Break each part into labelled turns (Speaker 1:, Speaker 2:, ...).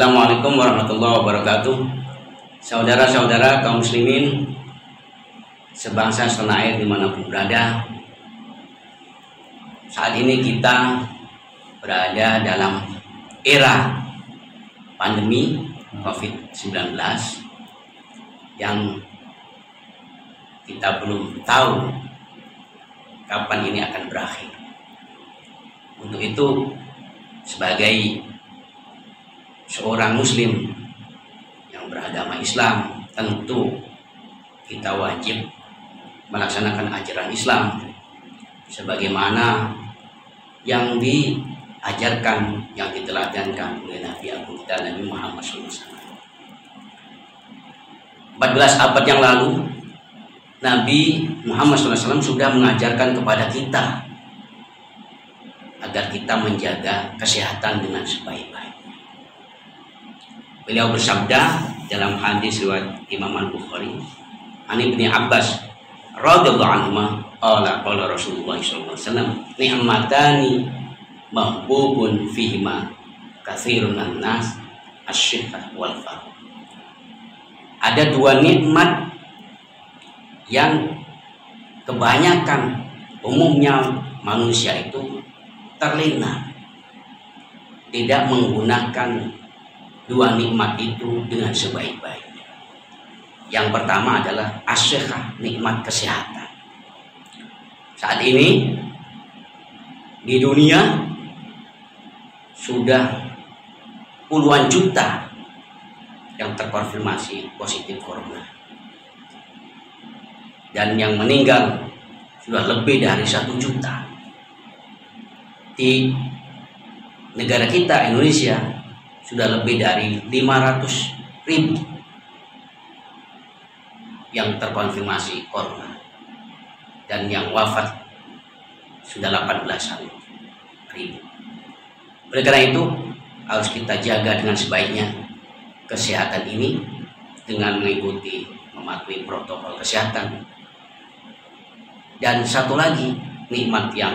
Speaker 1: Assalamualaikum warahmatullahi wabarakatuh. Saudara-saudara kaum muslimin sebangsa setanah air di mana pun berada. Saat ini kita berada dalam era pandemi COVID-19 yang kita belum tahu kapan ini akan berakhir. Untuk itu sebagai seorang muslim yang beragama Islam tentu kita wajib melaksanakan ajaran Islam sebagaimana yang diajarkan yang diteladankan oleh Nabi Agung kita Nabi Muhammad SAW. 14 abad yang lalu Nabi Muhammad SAW sudah mengajarkan kepada kita agar kita menjaga kesehatan dengan sebaik-baik Beliau bersabda dalam hadis riwayat Imam Al-Bukhari, Ani bin Abbas radhiyallahu anhu qala qala Rasulullah sallallahu alaihi wasallam ni'matani mahbubun fihima katsirun nas asyihah wal far. Ada dua nikmat yang kebanyakan umumnya manusia itu terlena tidak menggunakan dua nikmat itu dengan sebaik-baiknya. Yang pertama adalah asyikah, nikmat kesehatan. Saat ini di dunia sudah puluhan juta yang terkonfirmasi positif corona. Dan yang meninggal sudah lebih dari satu juta. Di negara kita Indonesia sudah lebih dari 500 ribu yang terkonfirmasi corona dan yang wafat sudah 18 ribu. Oleh karena itu harus kita jaga dengan sebaiknya kesehatan ini dengan mengikuti mematuhi protokol kesehatan. Dan satu lagi nikmat yang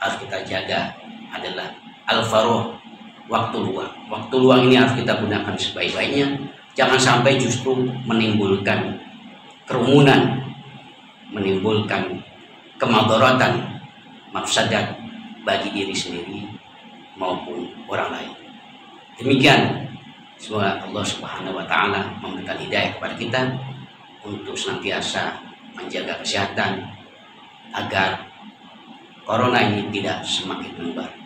Speaker 1: harus kita jaga adalah al-faruh waktu luang. Waktu luang ini harus kita gunakan sebaik-baiknya. Jangan sampai justru menimbulkan kerumunan, menimbulkan kemadaratan, mafsadat bagi diri sendiri maupun orang lain. Demikian semoga Allah Subhanahu wa taala memberikan hidayah kepada kita untuk senantiasa menjaga kesehatan agar corona ini tidak semakin menyebar.